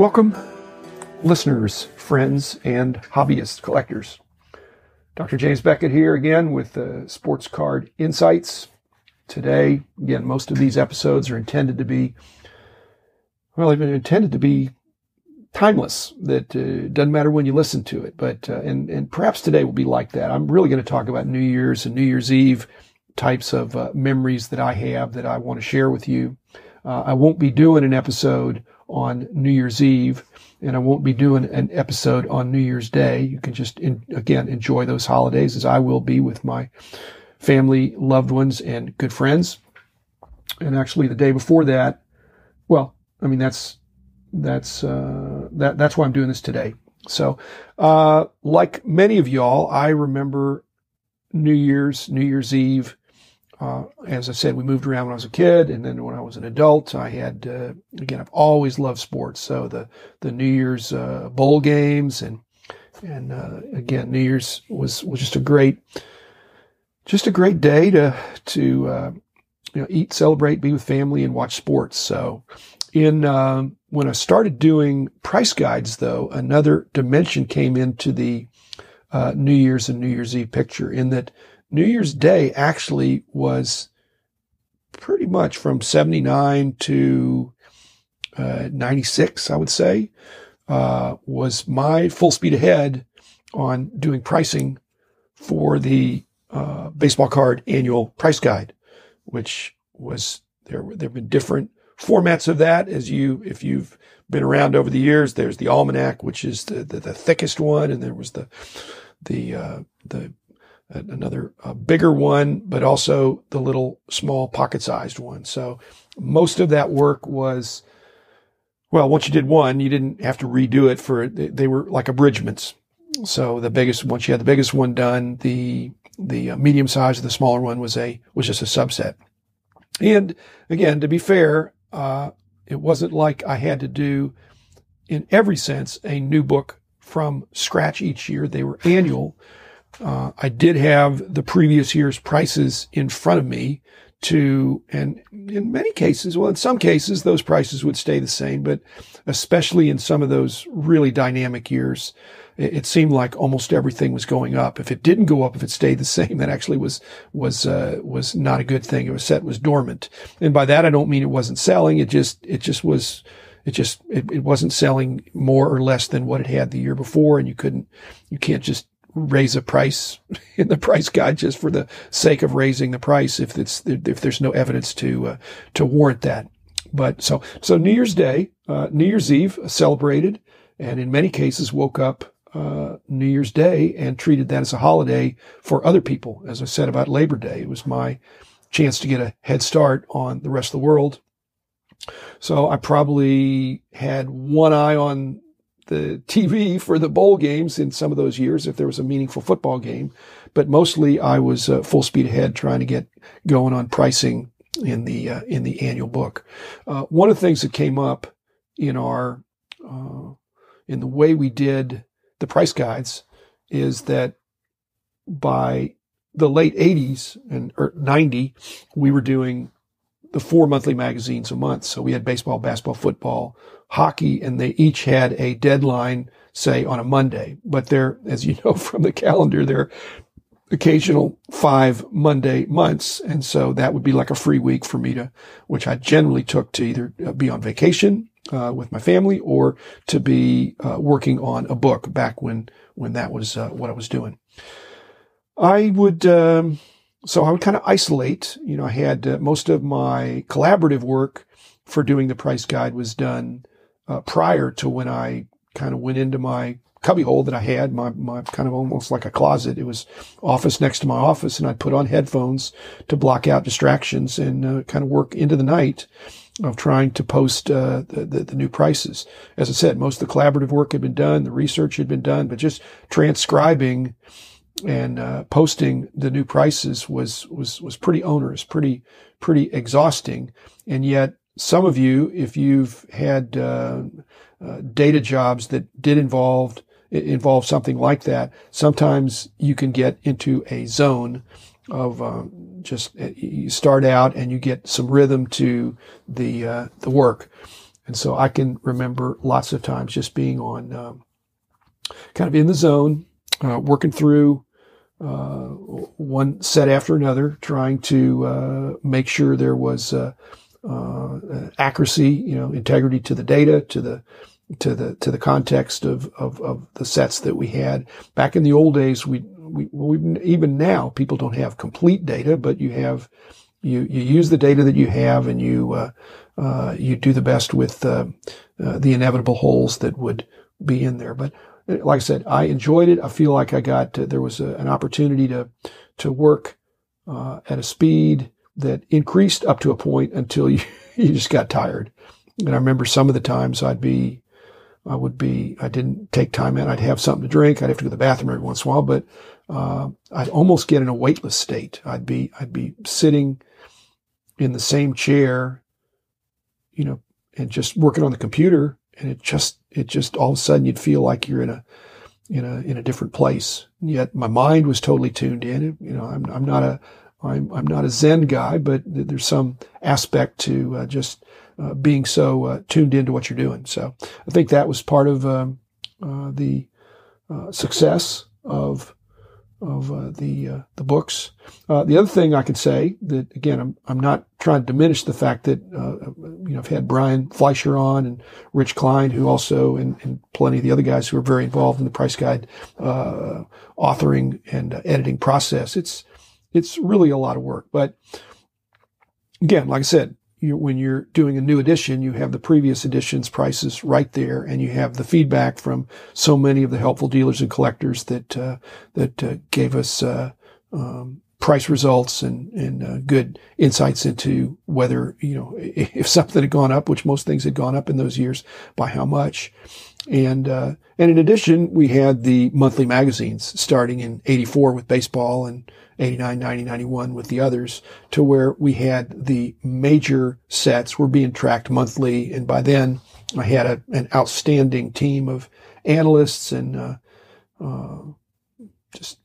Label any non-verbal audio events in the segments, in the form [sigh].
Welcome, listeners, friends, and hobbyist collectors. Dr. James Beckett here again with Sports Card Insights. Today, again, most of these episodes are intended to be, well, been intended to be timeless. That uh, doesn't matter when you listen to it, but uh, and and perhaps today will be like that. I'm really going to talk about New Year's and New Year's Eve types of uh, memories that I have that I want to share with you. Uh, I won't be doing an episode on New Year's Eve, and I won't be doing an episode on New Year's Day. You can just in, again enjoy those holidays as I will be with my family, loved ones, and good friends. And actually, the day before that, well, I mean that's that's uh, that that's why I'm doing this today. So, uh, like many of y'all, I remember New Year's, New Year's Eve. Uh, as I said, we moved around when I was a kid, and then when I was an adult, I had uh, again. I've always loved sports, so the the New Year's uh, bowl games and and uh, again, New Year's was was just a great just a great day to to you know eat, celebrate, be with family, and watch sports. So in um, when I started doing price guides, though, another dimension came into the uh, New Year's and New Year's Eve picture. In that New Year's Day actually was pretty much from '79 to uh, '96, I would say, uh, was my full speed ahead on doing pricing for the uh, baseball card annual price guide, which was there. There have been different formats of that as you, if you've been around over the years, there's the almanac, which is the, the, the thickest one. And there was the, the, uh, the, another uh, bigger one, but also the little small pocket sized one. So most of that work was, well, once you did one, you didn't have to redo it for, they were like abridgments. So the biggest, once you had the biggest one done, the, the uh, medium size of the smaller one was a, was just a subset. And again, to be fair, uh, it wasn't like I had to do, in every sense, a new book from scratch each year. They were annual. Uh, I did have the previous year's prices in front of me to, and in many cases, well, in some cases, those prices would stay the same, but especially in some of those really dynamic years, it, it seemed like almost everything was going up. If it didn't go up, if it stayed the [laughs] same, that actually was was uh, was not a good thing. It was set was dormant, and by that I don't mean it wasn't selling. It just it just was it just it, it wasn't selling more or less than what it had the year before, and you couldn't you can't just raise a price [laughs] in the price guide just for the sake of raising the price if it's if there's no evidence to uh, to warrant that. But so so New Year's Day, uh, New Year's Eve celebrated, and in many cases woke up uh, New Year's Day and treated that as a holiday for other people. As I said about Labor Day, it was my chance to get a head start on the rest of the world. So I probably had one eye on the TV for the bowl games in some of those years if there was a meaningful football game, but mostly I was uh, full speed ahead trying to get going on pricing in the uh, in the annual book. Uh, one of the things that came up in our uh, in the way we did the price guides is that by the late 80s and 90, we were doing the four monthly magazines a month. So we had baseball, basketball, football, hockey, and they each had a deadline, say on a Monday. But there, as you [laughs] know from the calendar, there are occasional five Monday months. And so that would be like a free week for me to, which I generally took to either be on vacation uh, with my family or to be uh, working on a book back when when that was uh, what I was doing. I would um, so I would kind of isolate. You know, I had uh, most of my collaborative work for doing the price guide was done uh, prior to when I kind of went into my cubbyhole that I had, my, my kind of almost like a closet. It was office next to my office and I'd put on headphones to block out distractions and uh, kind of work into the night of trying to post uh, the, the, the, new prices. As I said, most of the collaborative work had been done, the research had been done, but just transcribing and uh, posting the new prices was was was pretty onerous, pretty pretty exhausting. And yet, some of you, if you've had uh, uh data jobs that did involve involve something like that, sometimes you can get into a zone of um, just uh, you start out and you get some rhythm to the uh, the work. And so I can remember lots of times just being on, um, kind of in the zone, uh, working through uh, one set after another, trying to uh, make sure there was uh, uh, accuracy, you know, integrity to the data, to the to the to the context of, of, of the sets that we had back in the old days. We we, even now people don't have complete data, but you have you you use the data that you have and you uh, uh, you do the best with the inevitable holes that would be in there. But like I said, I enjoyed it. I feel like I got to, there was a, an opportunity to to work uh, at a speed that increased up to a point until [laughs] you you just got tired. And I remember some of the times I'd be I would be I didn't take time out. I'd have something to drink. I'd have to go to the bathroom every once in a while, but uh, I'd almost get in a weightless state. I'd be I'd be sitting in the same chair, you know, and just working on the computer and it just it just all of a sudden you'd feel like you're in a in a in a different place. Yet my mind was totally tuned in. You know, I'm I'm not a I'm I'm not a Zen guy, but there's some aspect to uh, just uh, being so uh, tuned into what you're doing. So I think that was part of um, uh, the uh, success of of uh, the uh, the books. Uh, the other thing I could say that again, I'm I'm not trying to diminish the fact that uh, you know I've had Brian Fleischer on and Rich Klein, who also and, and plenty of the other guys who are very involved in the price guide uh, authoring and uh, editing process. It's it's really a lot of work, but again, like I said, you, when you're doing a new edition, you have the previous edition's prices right there, and you have the feedback from so many of the helpful dealers and collectors that uh, that uh, gave us uh, um, price results and and uh, good insights into whether you know [laughs] if something had gone up, which most things had gone up in those years, by how much. And uh, and in addition, we had the monthly magazines starting in '84 with baseball and 89, 90, 91 with the others to where we had the major sets were being tracked monthly. And by then I had a, an outstanding team of analysts and, uh, uh, just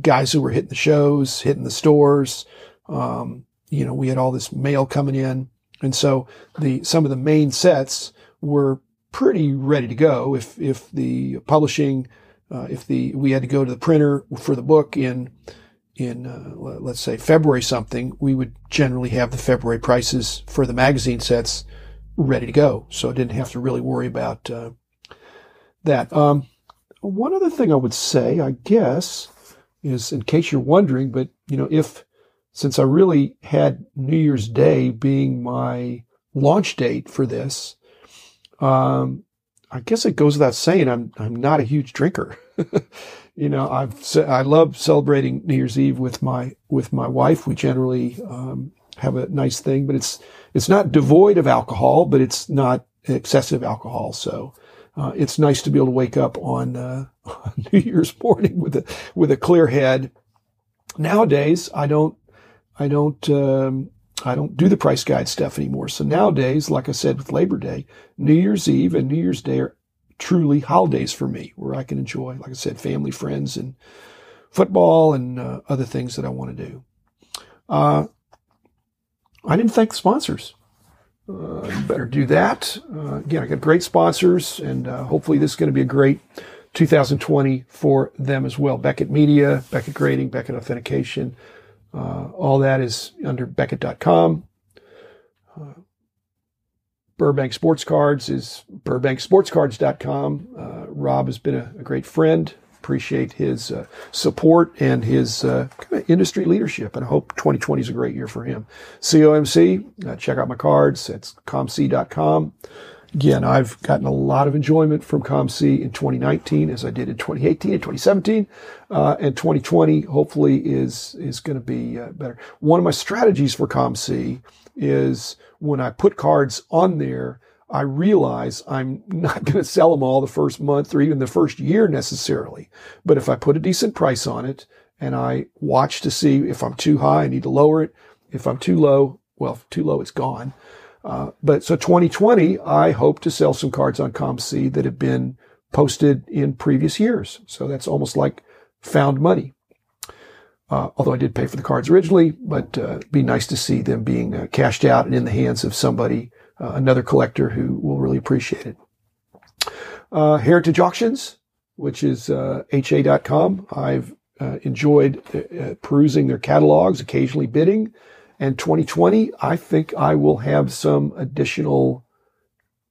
guys who were hitting the shows, hitting the stores. Um, you know, we had all this mail coming in. And so the, some of the main sets were pretty ready to go. If, if the publishing, uh, if the, we had to go to the printer for the book in, in uh, let's say February something, we would generally have the February prices for the magazine sets ready to go, so I didn't have to really worry about uh, that. Um, one other thing I would say, I guess, is in case you're wondering, but you know, if since I really had New Year's Day being my launch date for this, um, I guess it goes without saying I'm I'm not a huge drinker. [laughs] you know, I've I love celebrating New Year's Eve with my with my wife. We generally um, have a nice thing, but it's it's not devoid of alcohol, but it's not excessive alcohol. So uh, it's nice to be able to wake up on, uh, [laughs] New Year's morning with a with a clear head. Nowadays, I don't I don't um, I don't do the price guide stuff anymore. So nowadays, like I said with Labor Day, New Year's Eve and New Year's Day are truly holidays for me where I can enjoy, like I said, family, friends, and football and uh, other things that I want to do. Uh, I didn't thank the sponsors. Uh, better do that. Uh, again, I got great sponsors, and uh, hopefully this is going to be a great 2020 for them as well. Beckett Media, Beckett Grading, Beckett Authentication. Uh, all that is under Beckett.com. Burbank Sports Cards is burbanksportscards.com. Uh, Rob has been a, a, great friend. Appreciate his uh, support and his uh, kind of industry leadership, and I hope 2020 is a great year for him. COMC, uh, check out my cards. It's comc.com. Again, I've gotten a lot of enjoyment from ComC in 2019 as I did in 2018 and 2017. Uh, and 2020 hopefully is, is going to be uh, better. One of my strategies for ComC is when I put cards on there, I realize I'm [laughs] not going to sell them all the first month or even the first year necessarily. But if I put a decent price on it and I watch to see if I'm too high, I need to lower it. If I'm too low, well, too low, it's gone. Uh, but so 2020, I hope to sell some cards on ComC that have been posted in previous years. So that's almost like found money. Uh, although I did pay for the cards originally, but uh, it'd be nice to see them being uh, cashed out and in the hands of somebody uh, another collector who will really appreciate it. Uh, Heritage Auctions, which is ha.com. I've enjoyed perusing their catalogs, occasionally bidding. And 2020, I think I will have some additional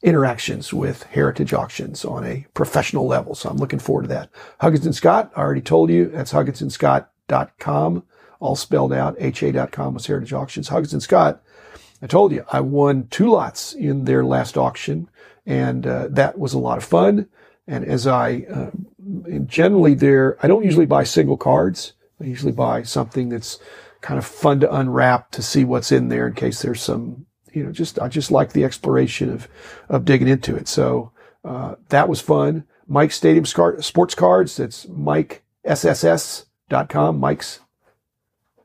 interactions with Heritage Auctions on a professional level. So I'm looking forward to that. Huggins and Scott, I already told you, that's hugginsandscott.com, all spelled out. ha.com was Heritage Auctions. Huggins and Scott, I told you, I won two lots in their last auction, and uh, that was a lot of fun. And as I uh, generally there, I don't usually buy single cards. I usually buy something that's kind of fun to unwrap to see what's in there in case there's some, you know, just, I just like the exploration of, of digging into it. So, uh, that was fun. Mike Stadium Scar- Sports Cards. That's MikeSSS.com. Mike's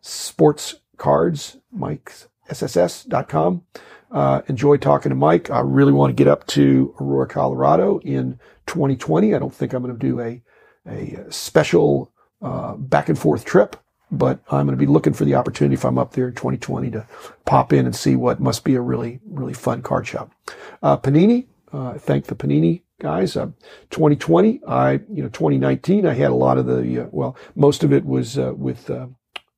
Sports Cards. MikeSSS.com. Uh, enjoy talking to Mike. I really want to get up to Aurora, Colorado in 2020. I don't think I'm going to do a, a special uh, back and forth trip, but I'm going to be looking for the opportunity if I'm up there in 2020 to pop in and see what must be a really, really fun card shop. Uh, Panini, uh, thank the Panini guys. Uh, 2020, I, you know, 2019, I had a lot of the, uh, well, most of it was uh, with, uh,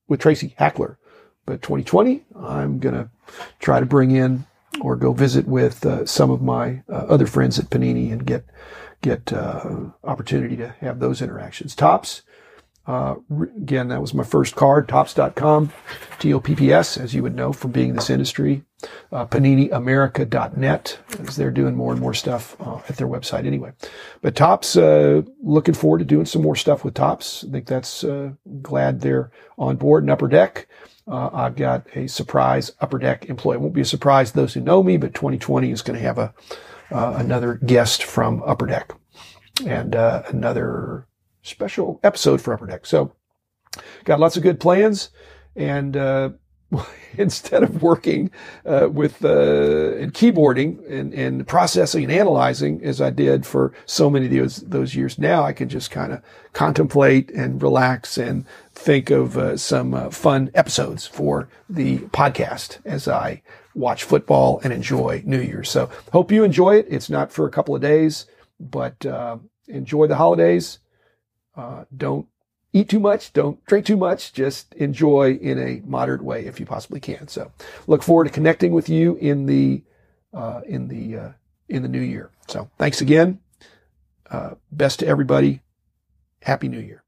with Tracy Hackler. But 2020, I'm going to try to bring in or go visit with some of my other friends at Panini and get get opportunity to have those interactions. Topps, uh, again, that was my first card. topps.com, T-O-P-P-S, as you would know from being in this industry. Uh, PaniniAmerica.net, as they're doing more and more stuff uh, at their website anyway. But Topps, looking forward to doing some more stuff with Topps. I think that's glad they're on board. And Upper Deck, uh, I've got a surprise upper deck employee. It won't be a surprise to those who know me, but 2020 is going to have a uh, another guest from Upper Deck and uh, another special episode for Upper Deck. So, got lots of good plans, and uh, [laughs] instead of working uh, with uh, and keyboarding and, and processing and analyzing as I did for so many of those those years, now I can just kind of contemplate and relax and think of uh, some uh, fun episodes for the podcast as I watch football and enjoy New Year's. So hope you enjoy it. It's not for a couple of days, but uh, enjoy the holidays. Uh, don't eat too much. Don't drink too much. Just enjoy in a moderate way if you possibly can. So look forward to connecting with you in the, uh, in the, uh, in the new year. So thanks again. Uh, best to everybody. Happy New Year.